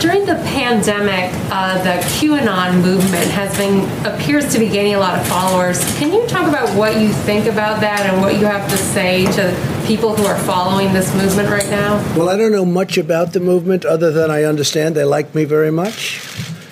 During the pandemic, uh, the QAnon movement has been appears to be gaining a lot of followers. Can you talk about what you think about that and what you have to say to people who are following this movement right now? Well, I don't know much about the movement other than I understand they like me very much.